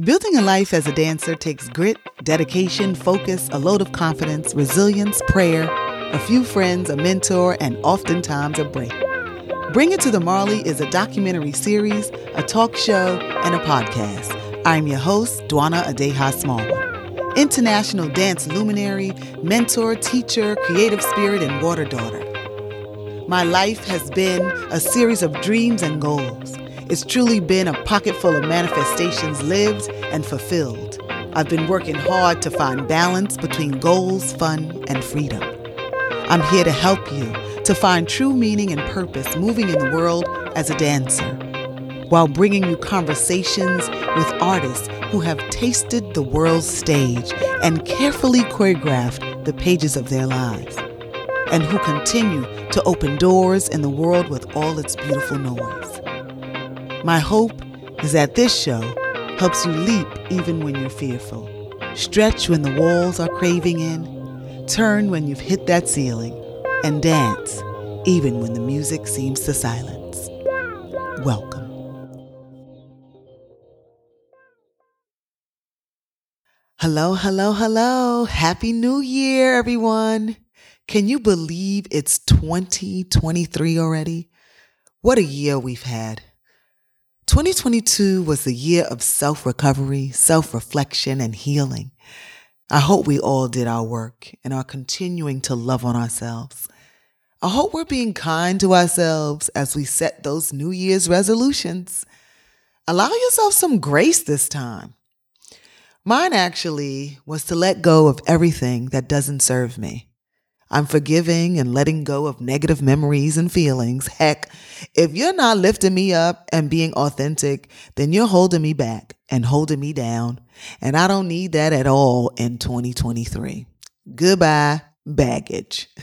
Building a life as a dancer takes grit, dedication, focus, a load of confidence, resilience, prayer, a few friends, a mentor, and oftentimes a break. Bring It to the Marley is a documentary series, a talk show, and a podcast. I'm your host, Dwana Adiaha Smallwood, international dance luminary, mentor, teacher, creative spirit, and water daughter. My life has been a series of dreams and goals. It's truly been a pocket full of manifestations lived and fulfilled. I've been working hard to find balance between goals, fun, and freedom. I'm here to help you to find true meaning and purpose moving in the world as a dancer, while bringing you conversations with artists who have tasted the world's stage and carefully choreographed the pages of their lives, and who continue to open doors in the world with all its beautiful noise. My hope is that this show helps you leap even when you're fearful, stretch when the walls are craving in, turn when you've hit that ceiling, and dance even when the music seems to silence. Welcome. Hello, hello, hello. Happy New Year, everyone. Can you believe it's 2023 already? What a year we've had. 2022 was the year of self recovery, self reflection, and healing. I hope we all did our work and are continuing to love on ourselves. I hope we're being kind to ourselves as we set those New Year's resolutions. Allow yourself some grace this time. Mine actually was to let go of everything that doesn't serve me. I'm forgiving and letting go of negative memories and feelings. Heck, if you're not lifting me up and being authentic, then you're holding me back and holding me down. And I don't need that at all in 2023. Goodbye, baggage.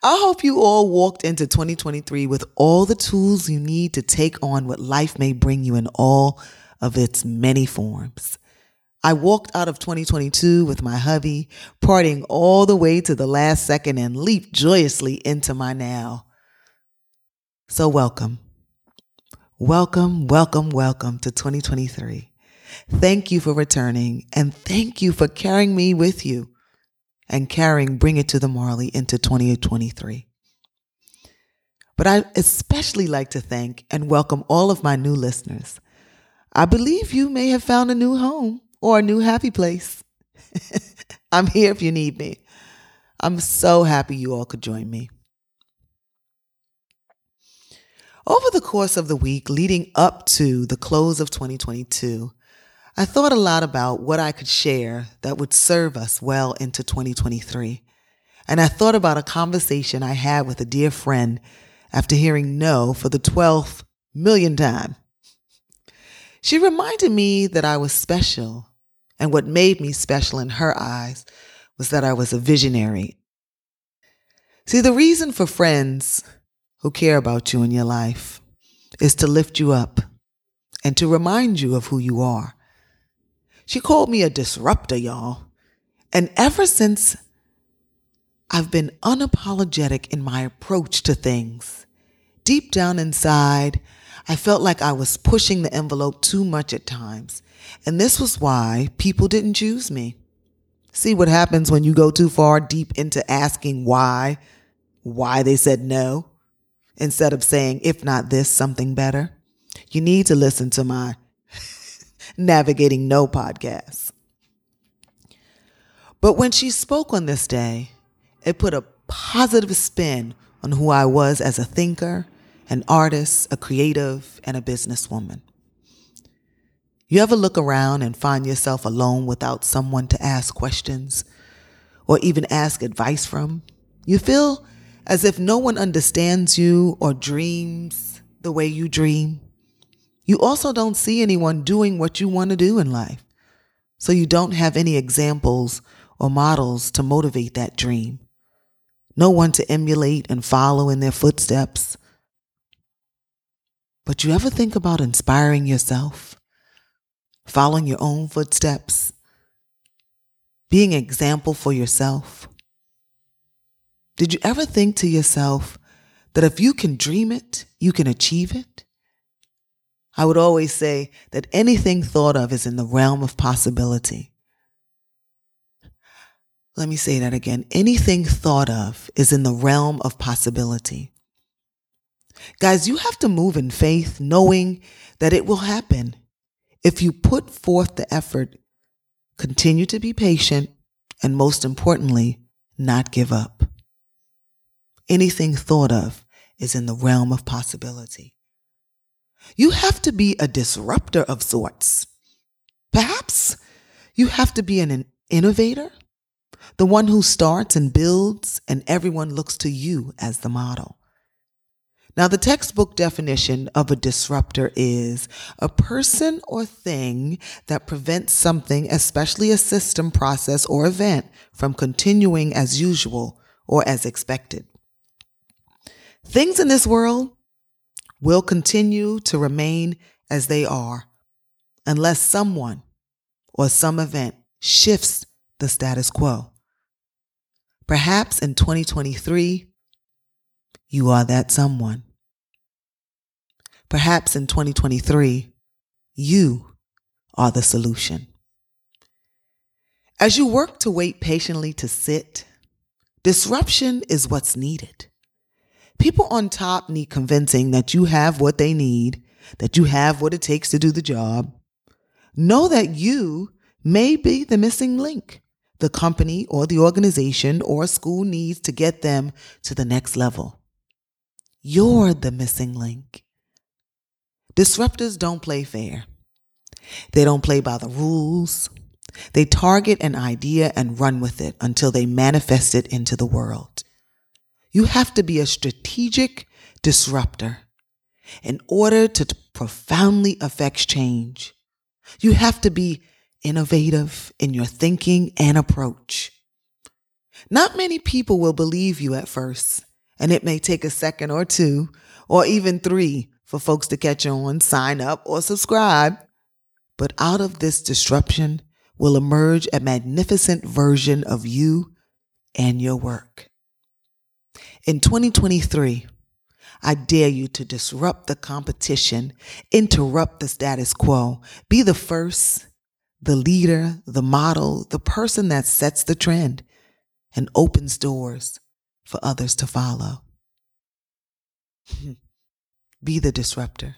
I hope you all walked into 2023 with all the tools you need to take on what life may bring you in all of its many forms. I walked out of 2022 with my hubby, partying all the way to the last second and leaped joyously into my now. So, welcome. Welcome, welcome, welcome to 2023. Thank you for returning and thank you for carrying me with you and carrying Bring It to the Marley into 2023. But I especially like to thank and welcome all of my new listeners. I believe you may have found a new home or a new happy place. I'm here if you need me. I'm so happy you all could join me. Over the course of the week leading up to the close of 2022, I thought a lot about what I could share that would serve us well into 2023. And I thought about a conversation I had with a dear friend after hearing no for the 12th million time. She reminded me that I was special and what made me special in her eyes was that I was a visionary. See, the reason for friends who care about you in your life is to lift you up and to remind you of who you are. She called me a disruptor, y'all. And ever since, I've been unapologetic in my approach to things. Deep down inside, I felt like I was pushing the envelope too much at times and this was why people didn't choose me. See what happens when you go too far deep into asking why, why they said no, instead of saying, if not this, something better. You need to listen to my Navigating No podcast. But when she spoke on this day, it put a positive spin on who I was as a thinker, an artist, a creative, and a businesswoman. You ever look around and find yourself alone without someone to ask questions or even ask advice from? You feel as if no one understands you or dreams the way you dream. You also don't see anyone doing what you want to do in life. So you don't have any examples or models to motivate that dream. No one to emulate and follow in their footsteps. But you ever think about inspiring yourself? following your own footsteps, being an example for yourself? Did you ever think to yourself that if you can dream it, you can achieve it? I would always say that anything thought of is in the realm of possibility. Let me say that again. Anything thought of is in the realm of possibility. Guys, you have to move in faith knowing that it will happen. If you put forth the effort, continue to be patient, and most importantly, not give up. Anything thought of is in the realm of possibility. You have to be a disruptor of sorts. Perhaps you have to be an innovator, the one who starts and builds, and everyone looks to you as the model. Now, the textbook definition of a disruptor is a person or thing that prevents something, especially a system, process, or event, from continuing as usual or as expected. Things in this world will continue to remain as they are unless someone or some event shifts the status quo. Perhaps in 2023, you are that someone. Perhaps in 2023, you are the solution. As you work to wait patiently to sit, disruption is what's needed. People on top need convincing that you have what they need, that you have what it takes to do the job. Know that you may be the missing link the company or the organization or school needs to get them to the next level. You're the missing link. Disruptors don't play fair. They don't play by the rules. They target an idea and run with it until they manifest it into the world. You have to be a strategic disruptor in order to profoundly affect change. You have to be innovative in your thinking and approach. Not many people will believe you at first, and it may take a second or two, or even three, for folks to catch on, sign up, or subscribe. But out of this disruption will emerge a magnificent version of you and your work. In 2023, I dare you to disrupt the competition, interrupt the status quo, be the first, the leader, the model, the person that sets the trend and opens doors for others to follow. Be the disruptor.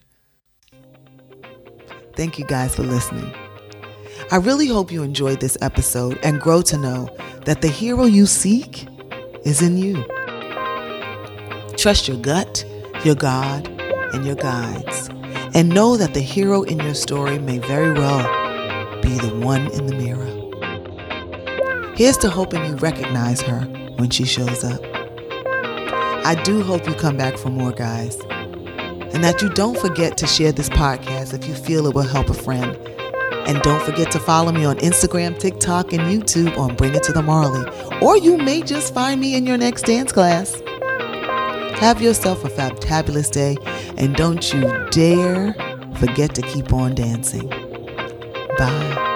Thank you guys for listening. I really hope you enjoyed this episode and grow to know that the hero you seek is in you. Trust your gut, your God, and your guides, and know that the hero in your story may very well be the one in the mirror. Here's to hoping you recognize her when she shows up. I do hope you come back for more, guys and that you don't forget to share this podcast if you feel it will help a friend. And don't forget to follow me on Instagram, TikTok, and YouTube on Bring It to the Marley. Or you may just find me in your next dance class. Have yourself a fabulous day, and don't you dare forget to keep on dancing. Bye.